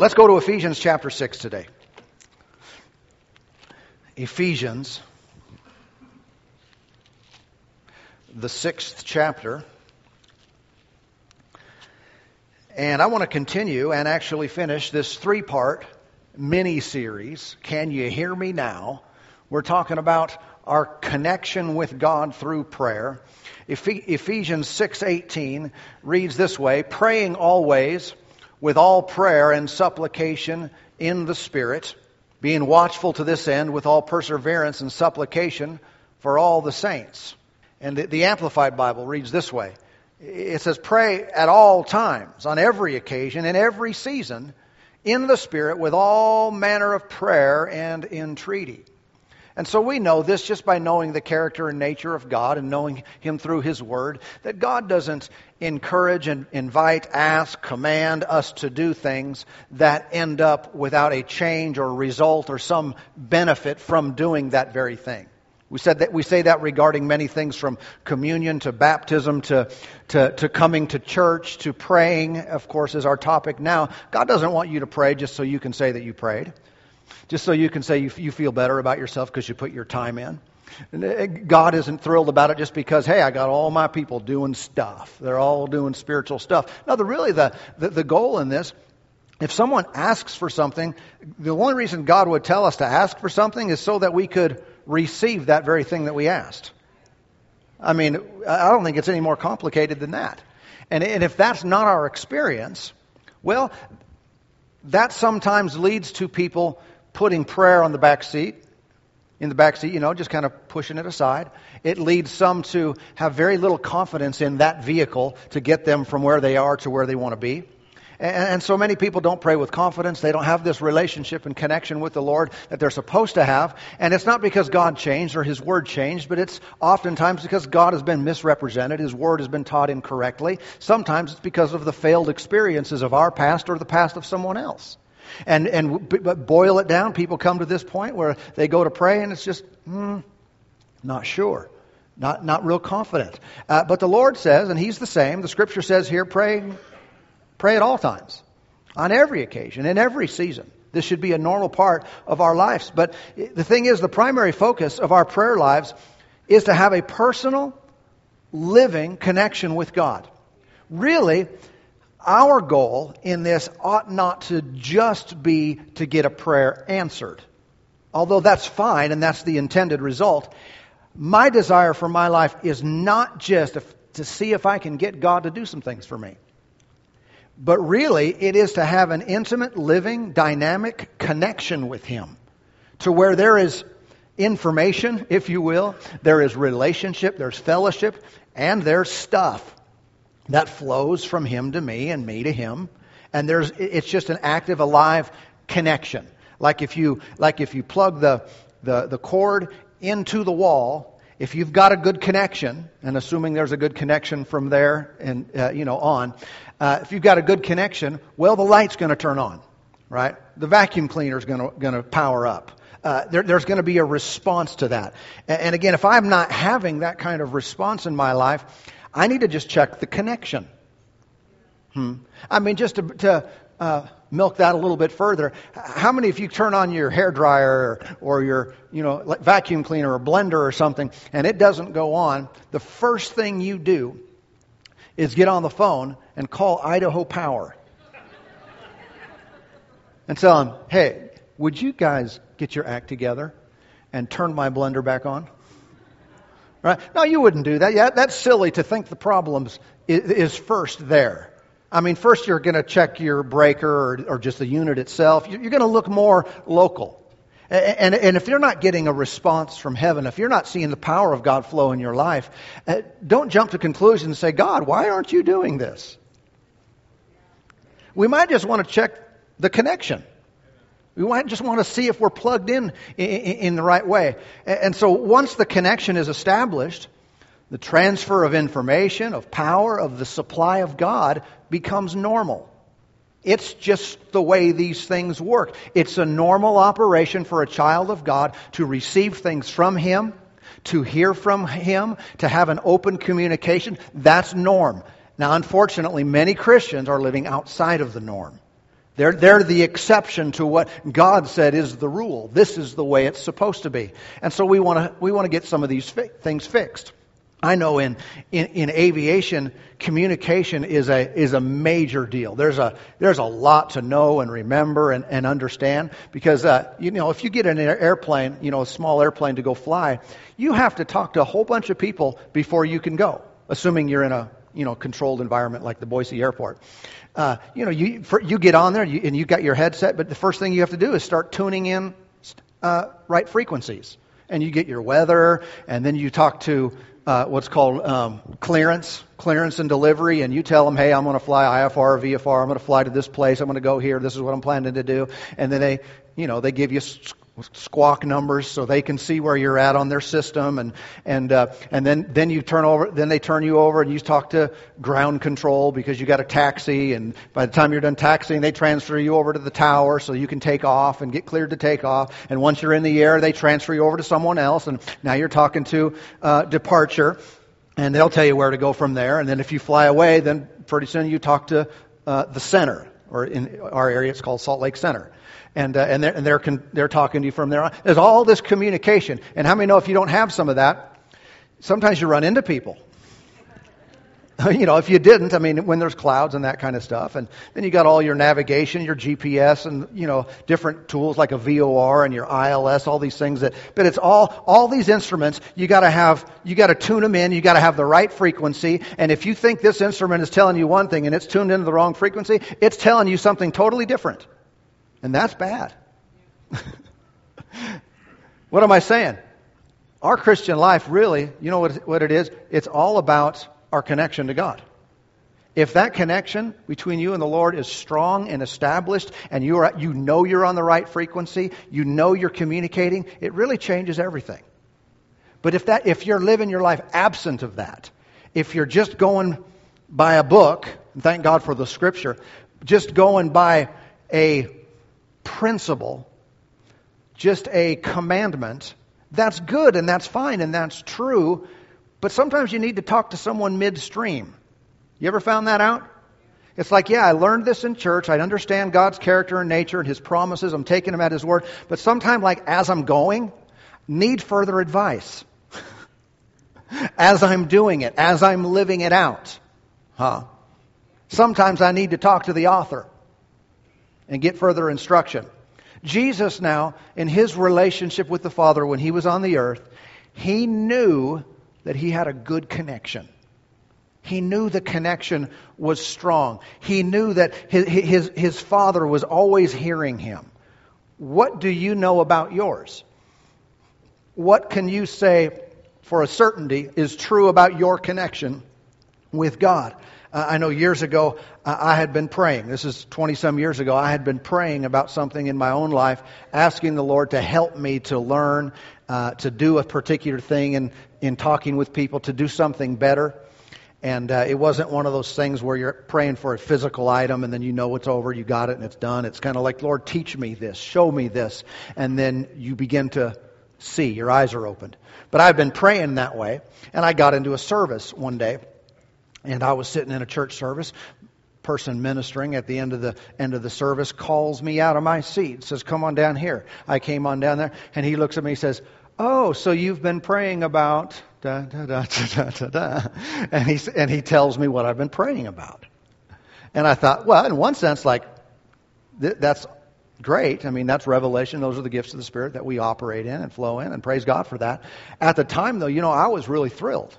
let's go to Ephesians chapter 6 today. Ephesians, the sixth chapter. And I want to continue and actually finish this three part mini series, Can You Hear Me Now? We're talking about our connection with God through prayer. Ephesians 6:18 reads this way, praying always with all prayer and supplication in the Spirit, being watchful to this end with all perseverance and supplication for all the saints. And the, the Amplified Bible reads this way. It says, pray at all times, on every occasion, in every season, in the Spirit, with all manner of prayer and entreaty. And so we know this just by knowing the character and nature of God and knowing Him through His Word, that God doesn't encourage and invite, ask, command us to do things that end up without a change or result or some benefit from doing that very thing. We said that we say that regarding many things from communion to baptism to, to, to coming to church to praying, of course, is our topic now. God doesn't want you to pray just so you can say that you prayed just so you can say you, you feel better about yourself because you put your time in. Uh, God isn't thrilled about it just because, hey, I got all my people doing stuff. They're all doing spiritual stuff. No, the, really the, the, the goal in this, if someone asks for something, the only reason God would tell us to ask for something is so that we could receive that very thing that we asked. I mean, I don't think it's any more complicated than that. And, and if that's not our experience, well, that sometimes leads to people putting prayer on the back seat, in the back seat, you know, just kind of pushing it aside. It leads some to have very little confidence in that vehicle to get them from where they are to where they want to be. And, so many people don't pray with confidence. They don't have this relationship and connection with the Lord that they're supposed to have. And it's not because God changed or His Word changed, but it's oftentimes because God has been misrepresented. His Word has been taught incorrectly. Sometimes it's because of the failed experiences of our past or the past of someone else. And, and but boil it down, people come to this point where they go to pray and it's just, hmm, not sure. Not, not real confident. Uh, but the Lord says, and He's the same, the scripture says here, pray, pray at all times, on every occasion, in every season. This should be a normal part of our lives. But the thing is, the primary focus of our prayer lives is to have a personal, living connection with God. Really, our goal in this ought not to just be to get a prayer answered. Although that's fine and that's the intended result. My desire for my life is not just to see if I can get God to do some things for me. But really, it is to have an intimate, living, dynamic connection with Him to where there is information, if you will, there is relationship, there's fellowship, and there's stuff that flows from him to me and me to him. And there's, it's just an active, alive connection. Like if you, like if you plug the, the, the cord into the wall, if you've got a good connection, and assuming there's a good connection from there and, uh, you know, on, uh, if you've got a good connection, well, the light's going to turn on, right? The vacuum cleaner's going to power up. Uh, there, there's going to be a response to that. And, and again, if I'm not having that kind of response in my life, I need to just check the connection. Hmm. I mean, just to, to uh, milk that a little bit further, how many of you turn on your hair dryer or, or your you know vacuum cleaner or blender or something, and it doesn't go on? The first thing you do is get on the phone and call Idaho Power and tell them, "Hey, would you guys get your act together and turn my blender back on?" Right? No, you wouldn't do that. Yeah, that's silly to think the problems is first there. I mean, first you're going to check your breaker or, or, just the unit itself. You're going to look more local. And, and, if you're not getting a response from heaven, if you're not seeing the power of God flow in your life, uh, don't jump to conclusions and say, God, why aren't you doing this? We might just want to check the connection. We just want to see if we're plugged in in the right way. And so once the connection is established, the transfer of information, of power, of the supply of God becomes normal. It's just the way these things work. It's a normal operation for a child of God to receive things from Him, to hear from Him, to have an open communication. That's norm. Now, unfortunately, many Christians are living outside of the norm. They're, they're the exception to what God said is the rule. This is the way it's supposed to be. And so we want to, we want to get some of these fi- things fixed. I know in, in, in, aviation, communication is a, is a major deal. There's a, there's a lot to know and remember and, and understand because, uh, you know, if you get an airplane, you know, a small airplane to go fly, you have to talk to a whole bunch of people before you can go, assuming you're in a, you know, controlled environment like the Boise airport. Uh, you know, you, for, you get on there you, and you got your headset, but the first thing you have to do is start tuning in uh, right frequencies. And you get your weather, and then you talk to uh, what's called um, clearance, clearance and delivery, and you tell them, hey, I'm going to fly IFR or VFR, I'm going to fly to this place, I'm going to go here, this is what I'm planning to do. And then they, you know, they give you squawk numbers so they can see where you're at on their system and and uh, and then then you turn over then they turn you over and you talk to ground control because you got a taxi and by the time you're done taxiing they transfer you over to the tower so you can take off and get cleared to take off. And once you're in the air they transfer you over to someone else and now you're talking to uh, departure and they'll tell you where to go from there. And then if you fly away then pretty soon you talk to uh, the center or in our area it's called Salt Lake Center and, uh, and, they're, and they're, con- they're talking to you from there on. There's all this communication. And how many know if you don't have some of that, sometimes you run into people. you know, if you didn't, I mean, when there's clouds and that kind of stuff, and then you got all your navigation, your GPS, and you know, different tools like a VOR and your ILS, all these things that. But it's all all these instruments. You got to have, you got to tune them in. You got to have the right frequency. And if you think this instrument is telling you one thing and it's tuned into the wrong frequency, it's telling you something totally different. And that's bad. what am I saying? Our Christian life really, you know what, what it is? It's all about our connection to God. If that connection between you and the Lord is strong and established, and you, are, you know you're on the right frequency, you know you're communicating, it really changes everything. But if, that, if you're living your life absent of that, if you're just going by a book, thank God for the scripture, just going by a principle, just a commandment, that's good and that's fine and that's true, but sometimes you need to talk to someone midstream. You ever found that out? It's like, yeah, I learned this in church. I understand God's character and nature and His promises. I'm taking Him at His word. But sometimes, like, as I'm going, need further advice. as I'm doing it, as I'm living it out. Huh? Sometimes I need to talk to the author and get further instruction. Jesus, now, in his relationship with the Father when he was on the earth, he knew that he had a good connection. He knew the connection was strong. He knew that his, his, his Father was always hearing him. What do you know about yours? What can you say for a certainty is true about your connection with God? Uh, I know years ago uh, I had been praying. This is 20 some years ago. I had been praying about something in my own life, asking the Lord to help me to learn, uh, to do a particular thing in, in talking with people, to do something better. And uh, it wasn't one of those things where you're praying for a physical item and then you know it's over, you got it, and it's done. It's kind of like, Lord, teach me this, show me this. And then you begin to see, your eyes are opened. But I've been praying that way. And I got into a service one day and I was sitting in a church service. Person ministering at the end of the end of the service calls me out of my seat, says, "Come on down here." I came on down there, and he looks at me, and says, "Oh, so you've been praying about da da da da da da," and he and he tells me what I've been praying about. And I thought, well, in one sense, like th- that's great. I mean, that's revelation. Those are the gifts of the Spirit that we operate in and flow in, and praise God for that. At the time, though, you know, I was really thrilled.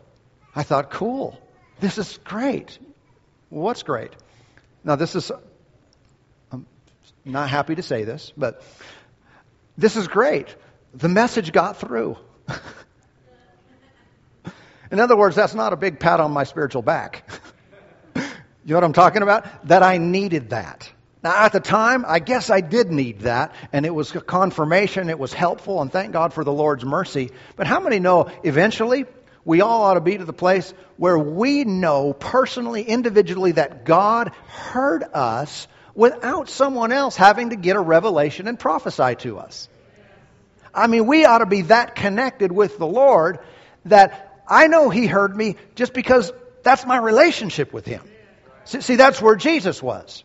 I thought, cool. This is great. What's great? Now, this is, I'm not happy to say this, but this is great. The message got through. In other words, that's not a big pat on my spiritual back. you know what I'm talking about? That I needed that. Now, at the time, I guess I did need that, and it was a confirmation, it was helpful, and thank God for the Lord's mercy. But how many know eventually we all ought to be to the place where we know personally, individually, that God heard us without someone else having to get a revelation and prophesy to us. I mean, we ought to be that connected with the Lord that I know He heard me just because that's my relationship with Him. See, that's where Jesus was.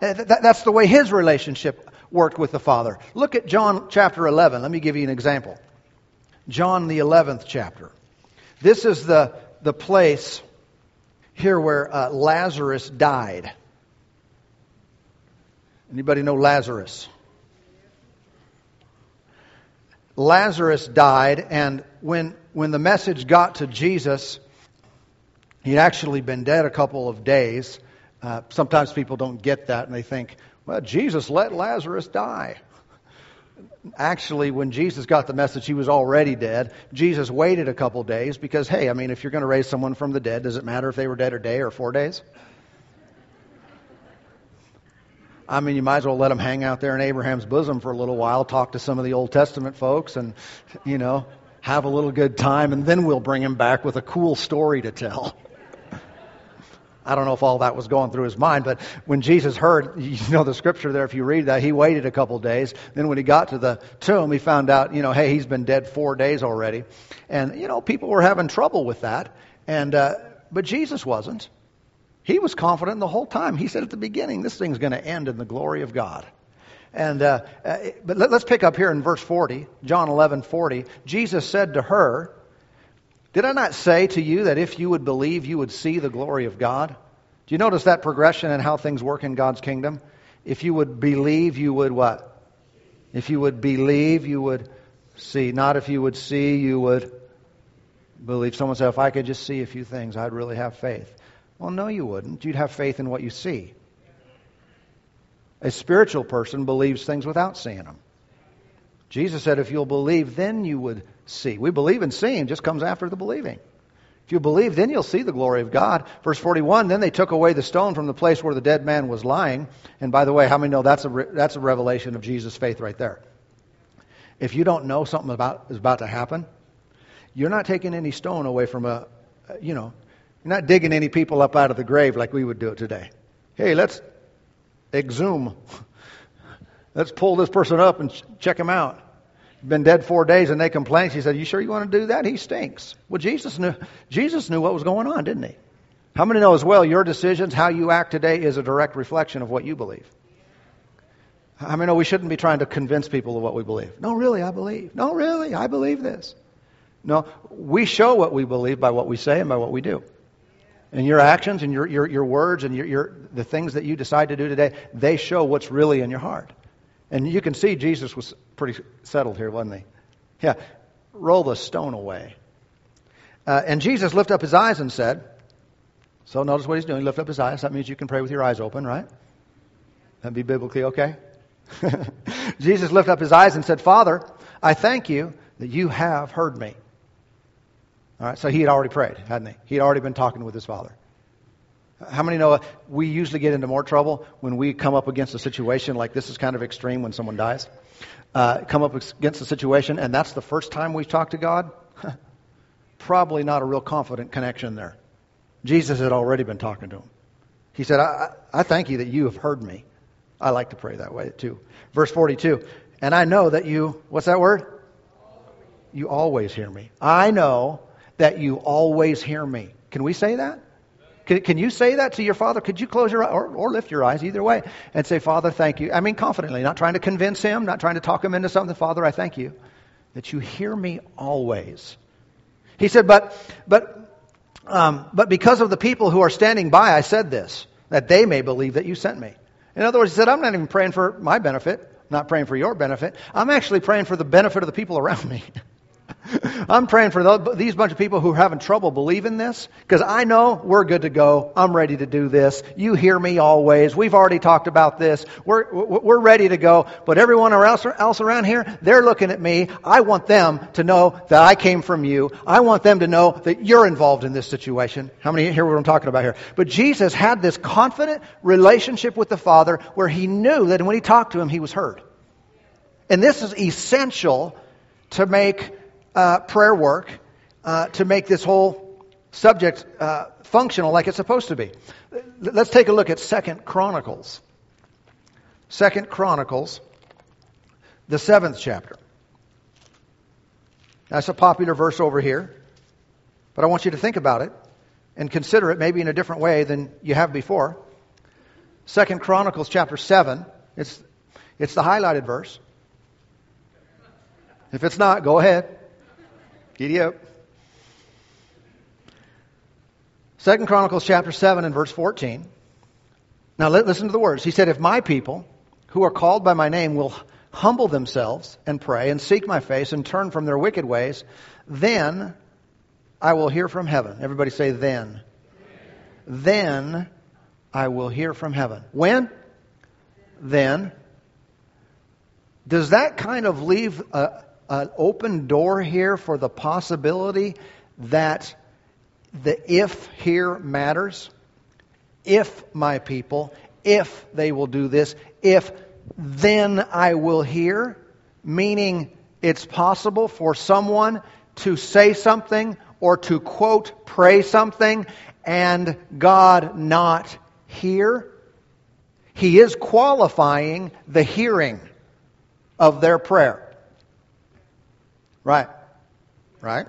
That's the way his relationship worked with the Father. Look at John chapter 11. Let me give you an example. John, the 11th chapter. This is the, the place here where uh, Lazarus died. Anybody know Lazarus? Lazarus died, and when, when the message got to Jesus, he'd actually been dead a couple of days. Uh, sometimes people don't get that, and they think, well, Jesus let Lazarus die. Actually, when Jesus got the message, he was already dead. Jesus waited a couple days because, hey, I mean, if you're going to raise someone from the dead, does it matter if they were dead a day or four days? I mean, you might as well let them hang out there in Abraham's bosom for a little while, talk to some of the Old Testament folks, and, you know, have a little good time, and then we'll bring him back with a cool story to tell. I don't know if all that was going through his mind, but when Jesus heard, you know the scripture there, if you read that, he waited a couple days. Then when he got to the tomb, he found out, you know, hey, he's been dead four days already. And, you know, people were having trouble with that. And, uh, but Jesus wasn't. He was confident the whole time. He said at the beginning, this thing's going to end in the glory of God. And uh, uh, but let, us pick up here in verse 40, John 11, 40. Jesus said to her, "Did I not say to you that if you would believe, you would see the glory of God?" Do you notice that progression and how things work in God's kingdom? If you would believe, you would what? If you would believe, you would see. Not if you would see, you would believe. Someone said, "If I could just see a few things, I'd really have faith." Well, no, you wouldn't. You'd have faith in what you see. A spiritual person believes things without seeing them. Jesus said, if you'll believe, then you would see. We believe in seeing, just comes after the believing. If you believe, then you'll see the glory of God. Verse 41, then they took away the stone from the place where the dead man was lying. And by the way, how many know that's a, re- that's a revelation of Jesus' faith right there? If you don't know something about, is about to happen, you're not taking any stone away from a, you know, you're not digging any people up out of the grave like we would do it today. Hey, let's exhume. Let's pull this person up and check him out. Been dead four days and they complain. She said, You sure you want to do that? He stinks. Well, Jesus knew, Jesus knew what was going on, didn't he? How many know as well your decisions, how you act today, is a direct reflection of what you believe? How many know we shouldn't be trying to convince people of what we believe? No, really, I believe. No, really, I believe this. No, we show what we believe by what we say and by what we do. And your actions and your, your, your words and your, your, the things that you decide to do today, they show what's really in your heart. And you can see Jesus was pretty settled here, wasn't he? Yeah, roll the stone away. Uh, and Jesus lifted up his eyes and said, so notice what he's doing. Lift up his eyes. That means you can pray with your eyes open, right? That'd be biblically okay. Jesus lifted up his eyes and said, Father, I thank you that you have heard me. All right, so he had already prayed, hadn't he? He had already been talking with his father. How many know we usually get into more trouble when we come up against a situation like this is kind of extreme when someone dies? Uh, come up against a situation, and that's the first time we've talked to God? Probably not a real confident connection there. Jesus had already been talking to him. He said, I, I thank you that you have heard me. I like to pray that way too. Verse 42, and I know that you, what's that word? You always hear me. I know that you always hear me. Can we say that? Can, can you say that to your father? Could you close your eyes or, or lift your eyes, either way, and say, Father, thank you? I mean, confidently, not trying to convince him, not trying to talk him into something. Father, I thank you that you hear me always. He said, but, but, um, but because of the people who are standing by, I said this, that they may believe that you sent me. In other words, he said, I'm not even praying for my benefit, not praying for your benefit. I'm actually praying for the benefit of the people around me. I'm praying for these bunch of people who are having trouble believing this because I know we're good to go. I'm ready to do this. You hear me always. We've already talked about this. We're, we're ready to go. But everyone else, else around here, they're looking at me. I want them to know that I came from you. I want them to know that you're involved in this situation. How many hear what I'm talking about here? But Jesus had this confident relationship with the Father where he knew that when he talked to him, he was heard. And this is essential to make uh, prayer work uh, to make this whole subject uh, functional like it's supposed to be. Let's take a look at Second Chronicles. Second Chronicles, the seventh chapter. That's a popular verse over here, but I want you to think about it and consider it maybe in a different way than you have before. Second Chronicles chapter 7. It's, it's the highlighted verse. If it's not, go ahead. Giddy up. Second Chronicles chapter 7 and verse 14. Now listen to the words. He said, If my people who are called by my name will humble themselves and pray and seek my face and turn from their wicked ways, then I will hear from heaven. Everybody say, then. Then I will hear from heaven. When? Then. Does that kind of leave a, an open door here for the possibility that the if here matters? If my people, if they will do this, if then I will hear, meaning it's possible for someone to say something or to quote, pray something, and God not hear. He is qualifying the hearing of their prayer. Right. Right?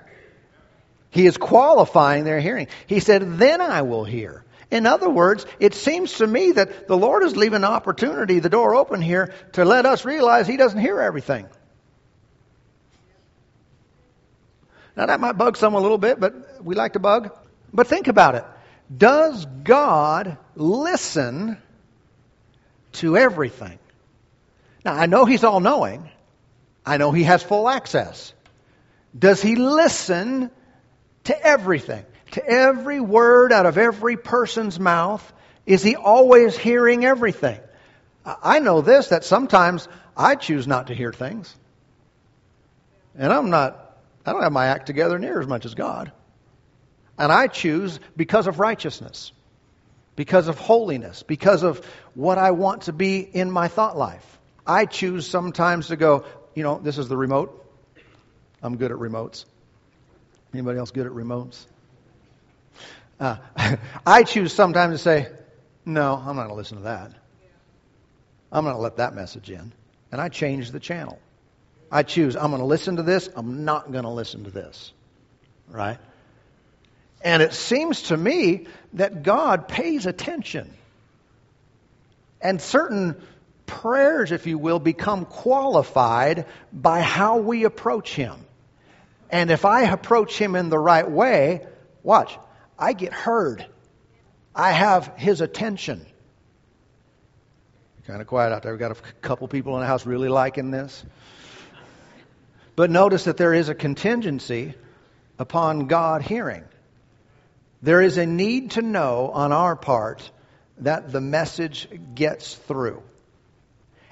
He is qualifying their hearing. He said, Then I will hear. In other words, it seems to me that the Lord is leaving an opportunity, the door open here, to let us realize He doesn't hear everything. Now, that might bug some a little bit, but we like to bug. But think about it. Does God listen to everything? Now, I know He's all knowing, I know He has full access. Does He listen to everything? To every word out of every person's mouth? Is He always hearing everything? I know this that sometimes I choose not to hear things. And I'm not I don't have my act together near as much as God. And I choose because of righteousness, because of holiness, because of what I want to be in my thought life. I choose sometimes to go, you know, this is the remote. I'm good at remotes. Anybody else good at remotes? Uh, I choose sometimes to say, no, I'm not going to listen to that. I'm going to let that message in. And I change the channel. I choose, I'm going to listen to this, I'm not going to listen to this. Right? And it seems to me that God pays attention. And certain prayers, if you will, become qualified by how we approach Him. And if I approach Him in the right way, watch, I get heard. I have His attention. Kind of quiet out there. We've got a couple people in the house really liking this. But notice that there is a contingency upon God hearing. There is a need to know on our part that the message gets through.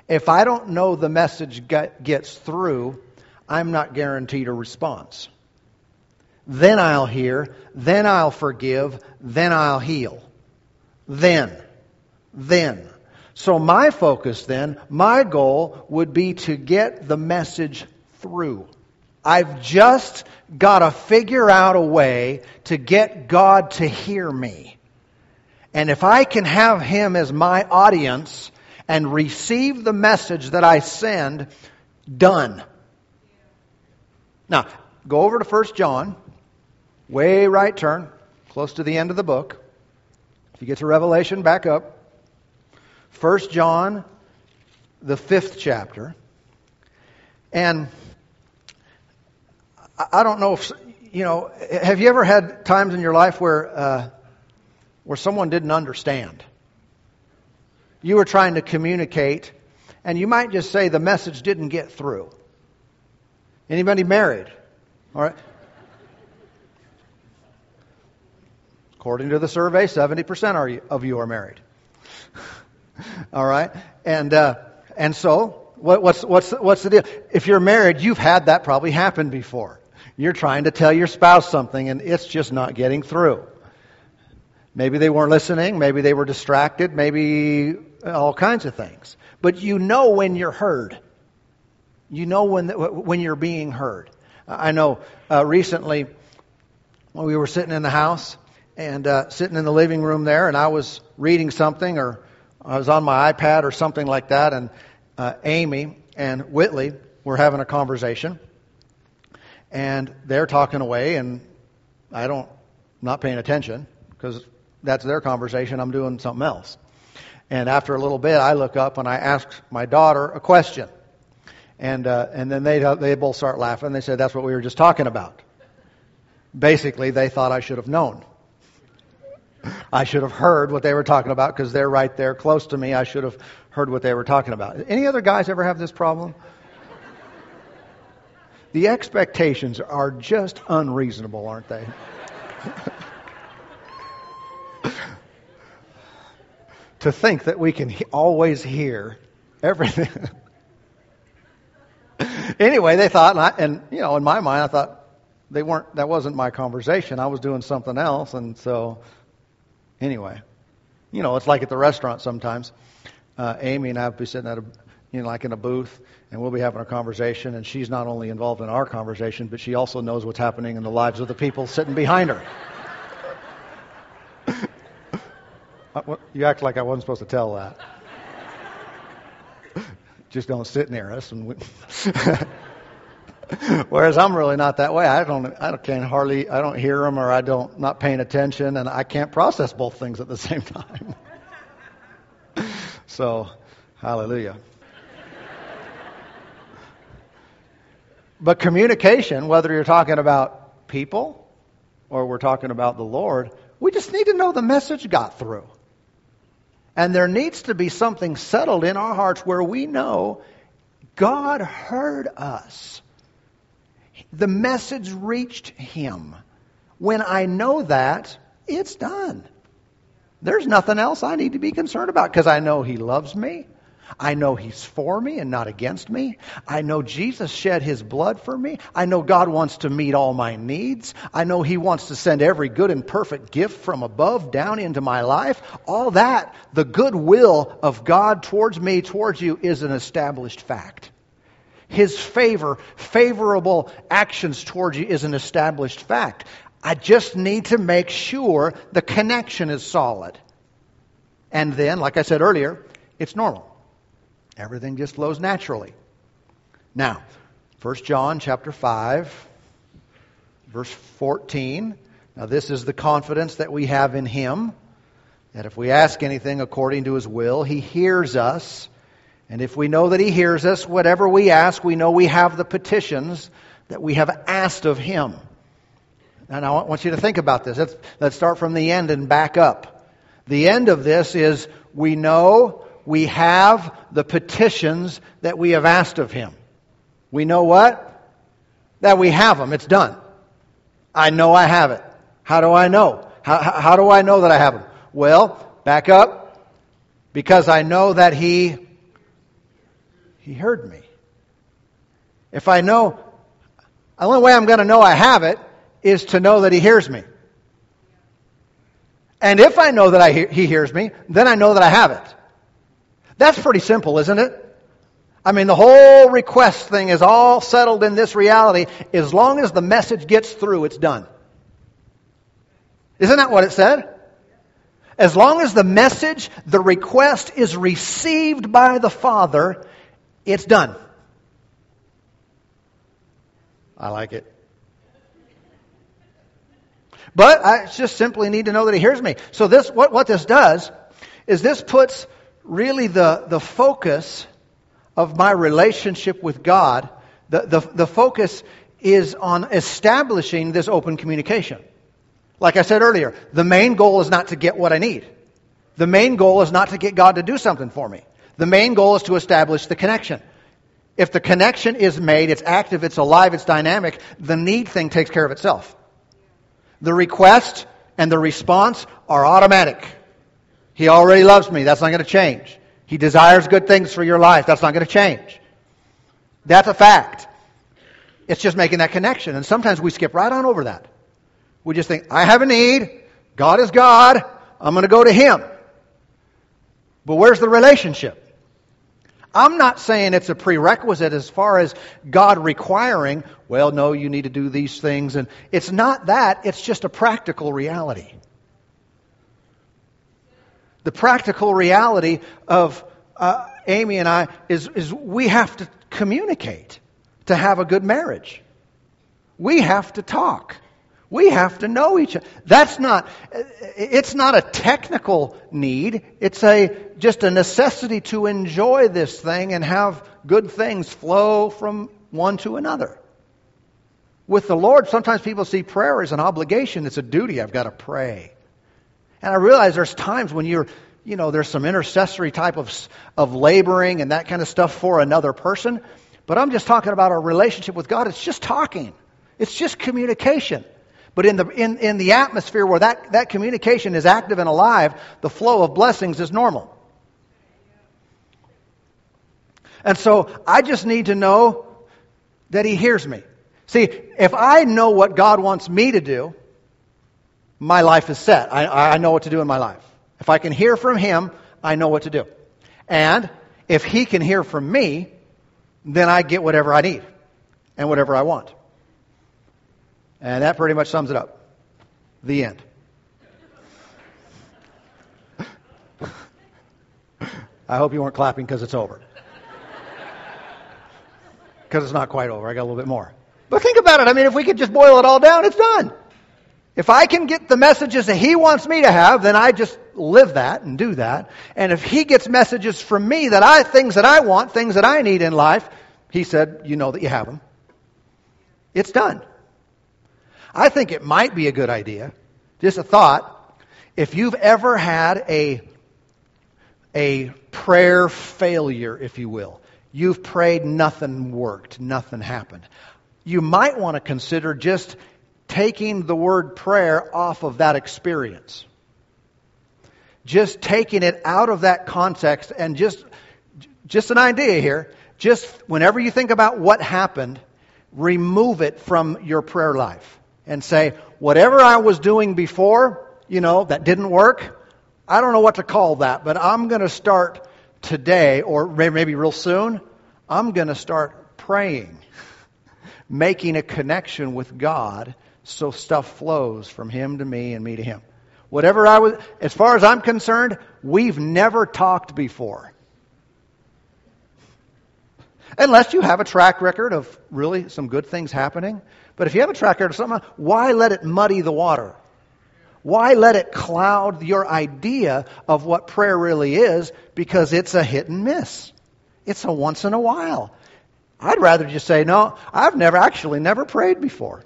If I don't know the message gets through, I'm not guaranteed a response. Then I'll hear, then I'll forgive, then I'll heal. Then. Then. So my focus then, my goal would be to get the message through. I've just got to figure out a way to get God to hear me. And if I can have Him as my audience and receive the message that I send, done. Now, go over to 1 John, way right turn, close to the end of the book. If you get to Revelation, back up. 1 John, the fifth chapter. And I don't know if, you know, have you ever had times in your life where, uh, where someone didn't understand? You were trying to communicate, and you might just say the message didn't get through. Anybody married? All right. According to the survey, 70% are you, of you are married. All right. And, uh, and so, what, what's, what's, what's the deal? If you're married, you've had that probably happen before. You're trying to tell your spouse something and it's just not getting through. Maybe they weren't listening. Maybe they were distracted. Maybe all kinds of things. But you know when you're heard. You know when, when you're being heard. I know uh, recently when we were sitting in the house and uh, sitting in the living room there, and I was reading something or I was on my iPad or something like that, and uh, Amy and Whitley were having a conversation and they're talking away, and I don't, I'm not paying attention because that's their conversation. I'm doing something else. And after a little bit, I look up and I ask my daughter a question. And, uh, and then they, they both start laughing. They said, That's what we were just talking about. Basically, they thought I should have known. I should have heard what they were talking about because they're right there close to me. I should have heard what they were talking about. Any other guys ever have this problem? The expectations are just unreasonable, aren't they? to think that we can always hear everything. anyway, they thought, and, I, and you know, in my mind, I thought they weren't. That wasn't my conversation. I was doing something else, and so anyway, you know, it's like at the restaurant sometimes. Uh, Amy and I will be sitting at a, you know, like in a booth, and we'll be having a conversation, and she's not only involved in our conversation, but she also knows what's happening in the lives of the people sitting behind her. Uh, you act like I wasn't supposed to tell that. Just don't sit near us. And we Whereas I'm really not that way. I don't. I can't hardly. I don't hear them, or I don't not paying attention, and I can't process both things at the same time. so, hallelujah. But communication, whether you're talking about people or we're talking about the Lord, we just need to know the message got through. And there needs to be something settled in our hearts where we know God heard us. The message reached him. When I know that, it's done. There's nothing else I need to be concerned about because I know he loves me. I know He's for me and not against me. I know Jesus shed His blood for me. I know God wants to meet all my needs. I know He wants to send every good and perfect gift from above down into my life. All that, the goodwill of God towards me, towards you, is an established fact. His favor, favorable actions towards you is an established fact. I just need to make sure the connection is solid. And then, like I said earlier, it's normal. Everything just flows naturally. Now, 1 John chapter 5, verse 14. Now, this is the confidence that we have in Him that if we ask anything according to His will, He hears us. And if we know that He hears us, whatever we ask, we know we have the petitions that we have asked of Him. And I want you to think about this. Let's, let's start from the end and back up. The end of this is we know we have the petitions that we have asked of him. We know what? That we have them. It's done. I know I have it. How do I know? How, how do I know that I have them? Well, back up. Because I know that he, he heard me. If I know, the only way I'm going to know I have it is to know that he hears me. And if I know that I, he hears me, then I know that I have it. That's pretty simple, isn't it? I mean, the whole request thing is all settled in this reality. As long as the message gets through, it's done. Isn't that what it said? As long as the message, the request is received by the Father, it's done. I like it. But I just simply need to know that He hears me. So this, what, what this does is this puts really the, the focus of my relationship with God, the, the, the focus is on establishing this open communication. Like I said earlier, the main goal is not to get what I need. The main goal is not to get God to do something for me. The main goal is to establish the connection. If the connection is made, it's active, it's alive, it's dynamic, the need thing takes care of itself. The request and the response are automatic. He already loves me. That's not going to change. He desires good things for your life. That's not going to change. That's a fact. It's just making that connection. And sometimes we skip right on over that. We just think, I have a need. God is God. I'm going to go to Him. But where's the relationship? I'm not saying it's a prerequisite as far as God requiring, well, no, you need to do these things. And it's not that, it's just a practical reality the practical reality of uh, Amy and I is, is we have to communicate to have a good marriage. We have to talk. We have to know each other. That's not, it's not a technical need. It's a, just a necessity to enjoy this thing and have good things flow from one to another. With the Lord, sometimes people see prayer as an obligation. It's a duty. I've got to pray. And I realize there's times when you're, you know, there's some intercessory type of, of laboring and that kind of stuff for another person. But I'm just talking about our relationship with God. It's just talking. It's just communication. But in the, in, in the atmosphere where that, that communication is active and alive, the flow of blessings is normal. And so I just need to know that He hears me. See, if I know what God wants me to do, my life is set. I, I know what to do in my life. If I can hear from Him, I know what to do. And if He can hear from me, then I get whatever I need and whatever I want. And that pretty much sums it up. The end. I hope you weren't clapping because it's over. Because it's not quite over. I got a little bit more. But think about it. I mean, if we could just boil it all down, it's done. If I can get the messages that he wants me to have, then I just live that and do that. And if he gets messages from me that I, things that I want, things that I need in life, he said, you know that you have them. It's done. I think it might be a good idea, just a thought, if you've ever had a, a prayer failure, if you will, you've prayed, nothing worked, nothing happened. You might want to consider just taking the word prayer off of that experience. Just taking it out of that context and just, just an idea here. Just whenever you think about what happened, remove it from your prayer life and say, whatever I was doing before, you know, that didn't work, I don't know what to call that, but I'm going to start today, or maybe real soon, I'm going to start praying, making a connection with God so stuff flows from Him to me and me to Him. Whatever I was, as far as I'm concerned, we've never talked before. Unless you have a track record of really some good things happening. But if you have a track record of something, why let it muddy the water? Why let it cloud your idea of what prayer really is? Because it's a hit and miss. It's a once in a while. I'd rather just say, no, I've never, actually never prayed before.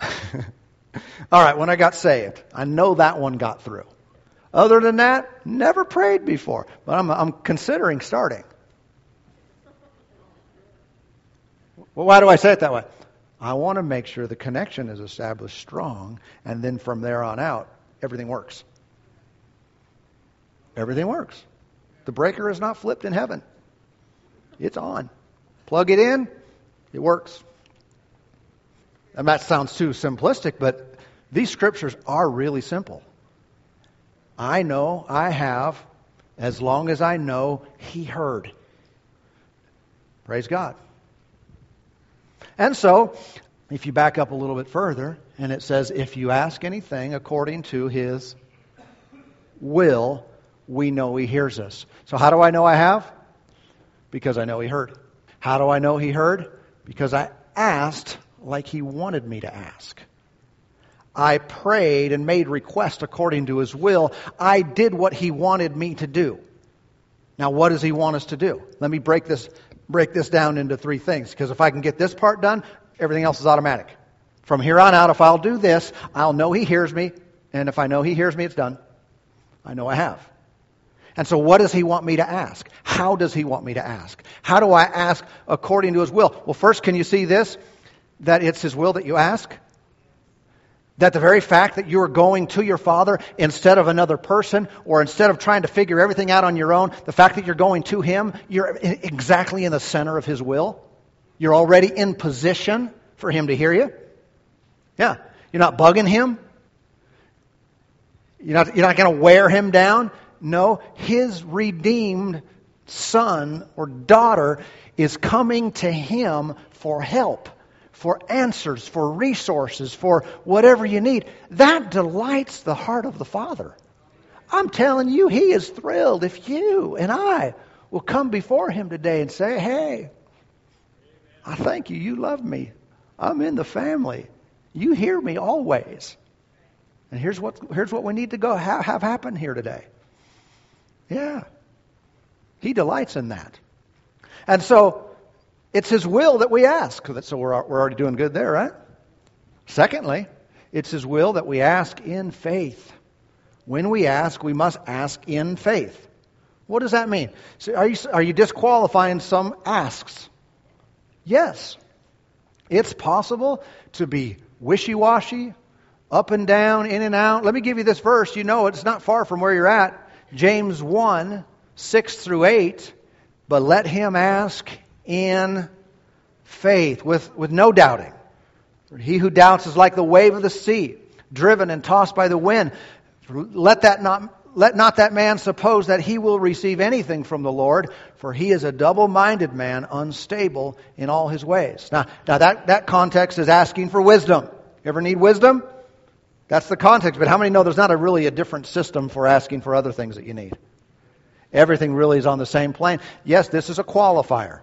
All right, when I got saved, I know that one got through. Other than that, never prayed before. But I'm, I'm considering starting. Well, why do I say it that way? I want to make sure the connection is established strong, and then from there on out, everything works. Everything works. The breaker is not flipped in heaven, it's on. Plug it in, it works. And that sounds too simplistic, but these scriptures are really simple. I know, I have, as long as I know, He heard. Praise God. And so, if you back up a little bit further, and it says, if you ask anything according to his will, we know he hears us. So, how do I know I have? Because I know he heard. How do I know he heard? Because I asked like he wanted me to ask. I prayed and made request according to his will. I did what he wanted me to do. Now, what does he want us to do? Let me break this break this down into three things because if I can get this part done, everything else is automatic. From here on out, if I'll do this, I'll know He hears me, and if I know He hears me, it's done. I know I have. And so, what does He want me to ask? How does He want me to ask? How do I ask according to His will? Well, first, can you see this? That it's His will that you ask? That the very fact that you are going to your Father instead of another person, or instead of trying to figure everything out on your own, the fact that you're going to Him, you're exactly in the center of His will. You're already in position for Him to hear you. Yeah. You're not bugging Him. You're not, you're not going to wear Him down. No, His redeemed son or daughter is coming to Him for help for answers, for resources, for whatever you need. That delights the heart of the Father. I'm telling you, He is thrilled if you and I will come before Him today and say, Hey, I thank you. You love me. I'm in the family. You hear me always. And here's what, here's what we need to go have, have happen here today. Yeah. He delights in that. And so it's His will that we ask. So we're, we're already doing good there, right? Secondly, it's His will that we ask in faith. When we ask, we must ask in faith. What does that mean? So are, you, are you disqualifying some asks? Yes. It's possible to be wishy washy, up and down, in and out. Let me give you this verse. You know it's not far from where you're at. James 1 6 through 8. But let him ask in faith, with, with no doubting. He who doubts is like the wave of the sea, driven and tossed by the wind. Let that not let not that man suppose that he will receive anything from the Lord, for he is a double minded man, unstable in all his ways. Now, now that, that context is asking for wisdom. You ever need wisdom? That's the context. But how many know there's not a really a different system for asking for other things that you need? Everything really is on the same plane. Yes, this is a qualifier.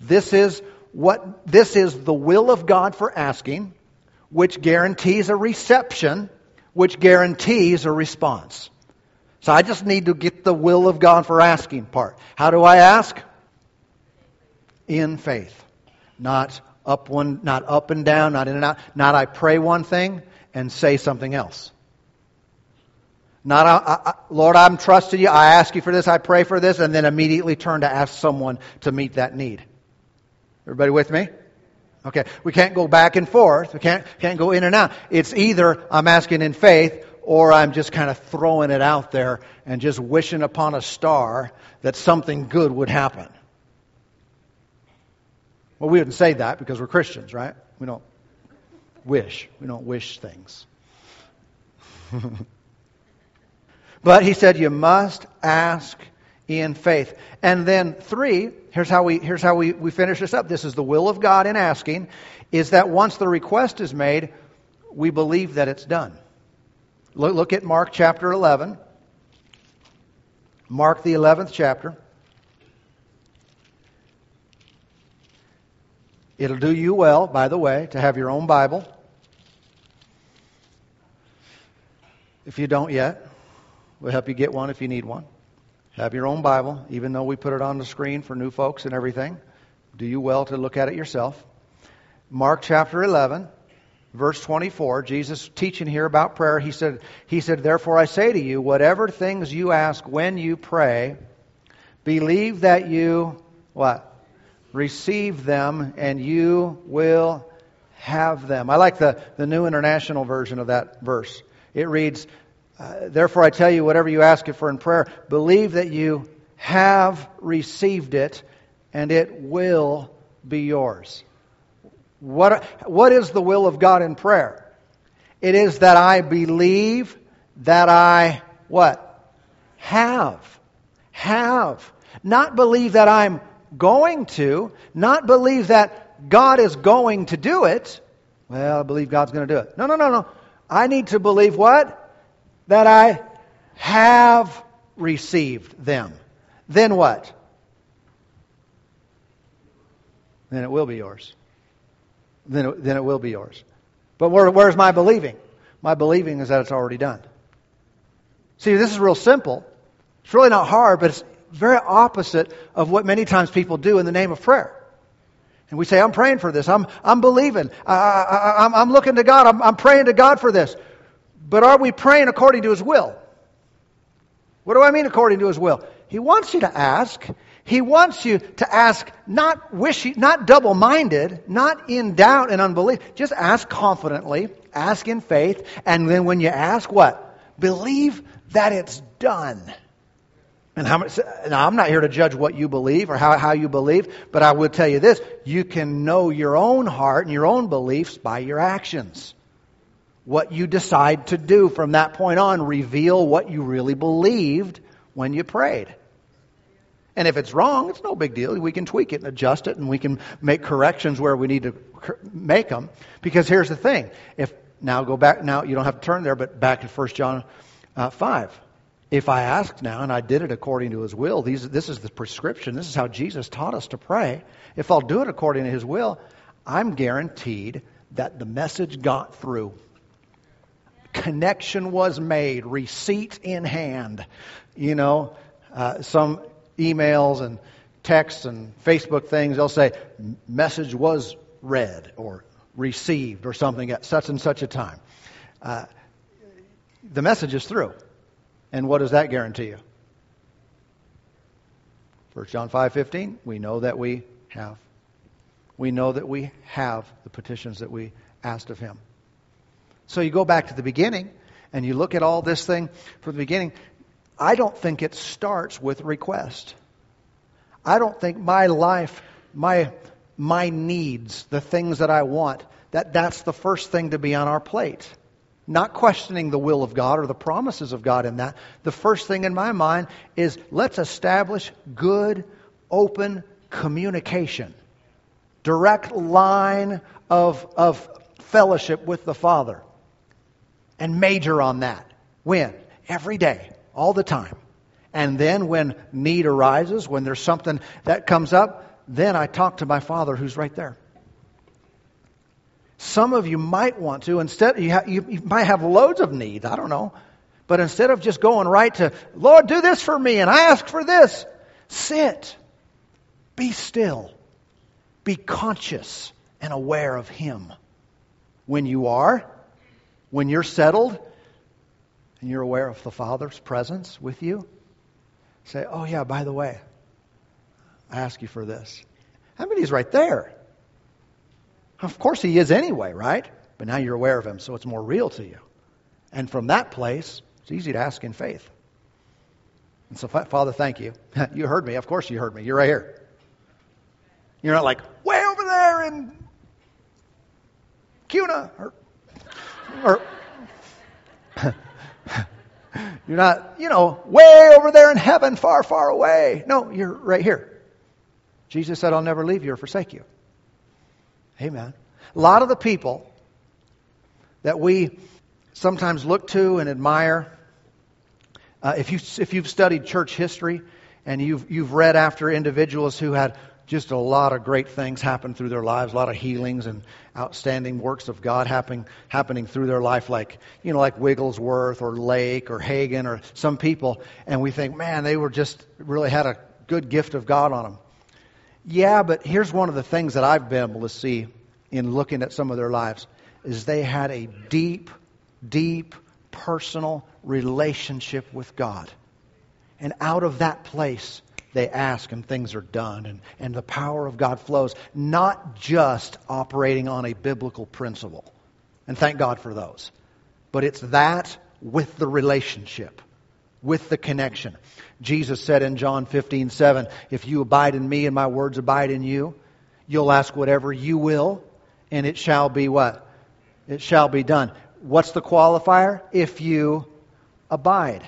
This is what this is the will of God for asking, which guarantees a reception, which guarantees a response. So I just need to get the will of God for asking part. How do I ask? In faith. Not up one, not up and down, not in and out. Not I pray one thing and say something else. Not, I, I, Lord, I'm trusting you. I ask you for this. I pray for this, and then immediately turn to ask someone to meet that need. Everybody with me? Okay. We can't go back and forth. We can't, can't go in and out. It's either I'm asking in faith or I'm just kind of throwing it out there and just wishing upon a star that something good would happen. Well, we wouldn't say that because we're Christians, right? We don't wish. We don't wish things. but he said, You must ask in faith. And then, three, here's how, we, here's how we, we finish this up. This is the will of God in asking, is that once the request is made, we believe that it's done. Look, look at Mark chapter 11. Mark, the 11th chapter. It'll do you well, by the way, to have your own Bible. If you don't yet, we'll help you get one if you need one. Have your own Bible, even though we put it on the screen for new folks and everything. Do you well to look at it yourself. Mark chapter 11 verse 24, Jesus teaching here about prayer, he said, he said, Therefore I say to you, whatever things you ask when you pray, believe that you, what? Receive them and you will have them. I like the, the New International Version of that verse. It reads, uh, Therefore I tell you, whatever you ask it for in prayer, believe that you have received it and it will be yours. What, what is the will of God in prayer? It is that I believe that I what? Have. Have. Not believe that I'm going to, not believe that God is going to do it. Well, I believe God's going to do it. No, no, no, no. I need to believe what? That I have received them. Then what? Then it will be yours then it, then it will be yours. But where, where's my believing? My believing is that it's already done. See, this is real simple. It's really not hard, but it's very opposite of what many times people do in the name of prayer. And we say, I'm praying for this. I'm, I'm believing. I, I'm looking to God. I'm, I'm praying to God for this. But are we praying according to His will? What do I mean according to His will? He wants you to ask. He wants you to ask not wishy, not double minded, not in doubt and unbelief. Just ask confidently, ask in faith, and then when you ask, what? Believe that it's done. And how much, now I'm not here to judge what you believe or how, how you believe, but I will tell you this you can know your own heart and your own beliefs by your actions. What you decide to do from that point on reveal what you really believed when you prayed. And if it's wrong, it's no big deal. We can tweak it and adjust it, and we can make corrections where we need to make them. Because here's the thing: if now go back, now you don't have to turn there, but back to 1 John uh, five. If I asked now and I did it according to His will, these, this is the prescription. This is how Jesus taught us to pray. If I'll do it according to His will, I'm guaranteed that the message got through. Connection was made, receipt in hand. You know, uh, some emails and texts and Facebook things, they'll say, message was read or received or something at such and such a time. Uh, the message is through. And what does that guarantee you? 1 John 5:15, we know that we have. We know that we have the petitions that we asked of him. So you go back to the beginning and you look at all this thing from the beginning. I don't think it starts with request. I don't think my life, my my needs, the things that I want, that that's the first thing to be on our plate. Not questioning the will of God or the promises of God in that. The first thing in my mind is let's establish good, open communication. Direct line of, of fellowship with the Father. And major on that. When? Every day. All the time. And then when need arises, when there's something that comes up, then I talk to my Father who's right there. Some of you might want to, instead, you, ha- you, might have loads of needs, I don't know. But instead of just going right to, Lord, do this for me and I ask for this, sit, be still, be conscious and aware of Him. When you are, when you're settled, and you're aware of the Father's presence with you, say, Oh, yeah, by the way, I ask you for this. I many is right there. Of course, he is anyway, right? But now you're aware of him, so it's more real to you. And from that place, it's easy to ask in faith. And so, Father, thank you. you heard me. Of course, you heard me. You're right here. You're not like, way over there in Cuna or, or you're not, you know, way over there in heaven, far, far away. No, you're right here. Jesus said, I'll never leave you or forsake you. Amen. A lot of the people that we sometimes look to and admire, uh, if, you, if you've studied church history and you've, you've read after individuals who had just a lot of great things happen through their lives, a lot of healings and outstanding works of God happening, happening through their life, like, you know, like Wigglesworth or Lake or Hagin or some people, and we think, man, they were just really had a good gift of God on them. Yeah, but here's one of the things that I've been able to see in looking at some of their lives is they had a deep, deep personal relationship with God. And out of that place, they ask and things are done and, and the power of God flows, not just operating on a biblical principle. And thank God for those. But it's that with the relationship with the connection. Jesus said in John 15, 7, If you abide in me and my words abide in you, you'll ask whatever you will, and it shall be what? It shall be done. What's the qualifier? If you abide.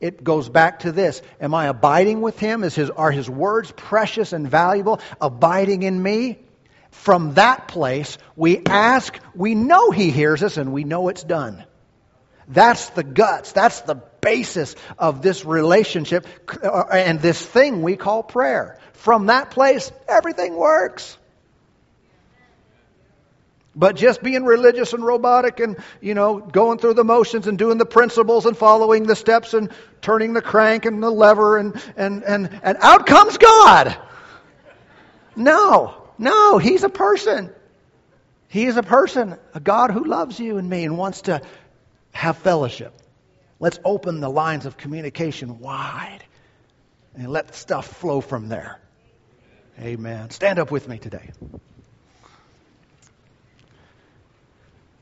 It goes back to this. Am I abiding with him? Is his, are his words precious and valuable? Abiding in me? From that place, we ask, we know he hears us, and we know it's done. That's the guts. That's the basis of this relationship uh, and this thing we call prayer. From that place, everything works. But just being religious and robotic and, you know, going through the motions and doing the principles and following the steps and turning the crank and the lever and, and, and, and out comes God. No, no, He's a person. He is a person, a God who loves you and me and wants to have fellowship. Let's open the lines of communication wide and let stuff flow from there. Amen. Stand up with me today.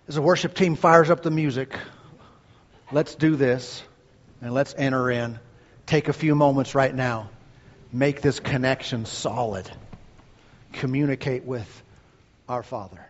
As the worship team fires up the music, let's do this and let's enter in. Take a few moments right now. Make this connection solid. Communicate with our Father.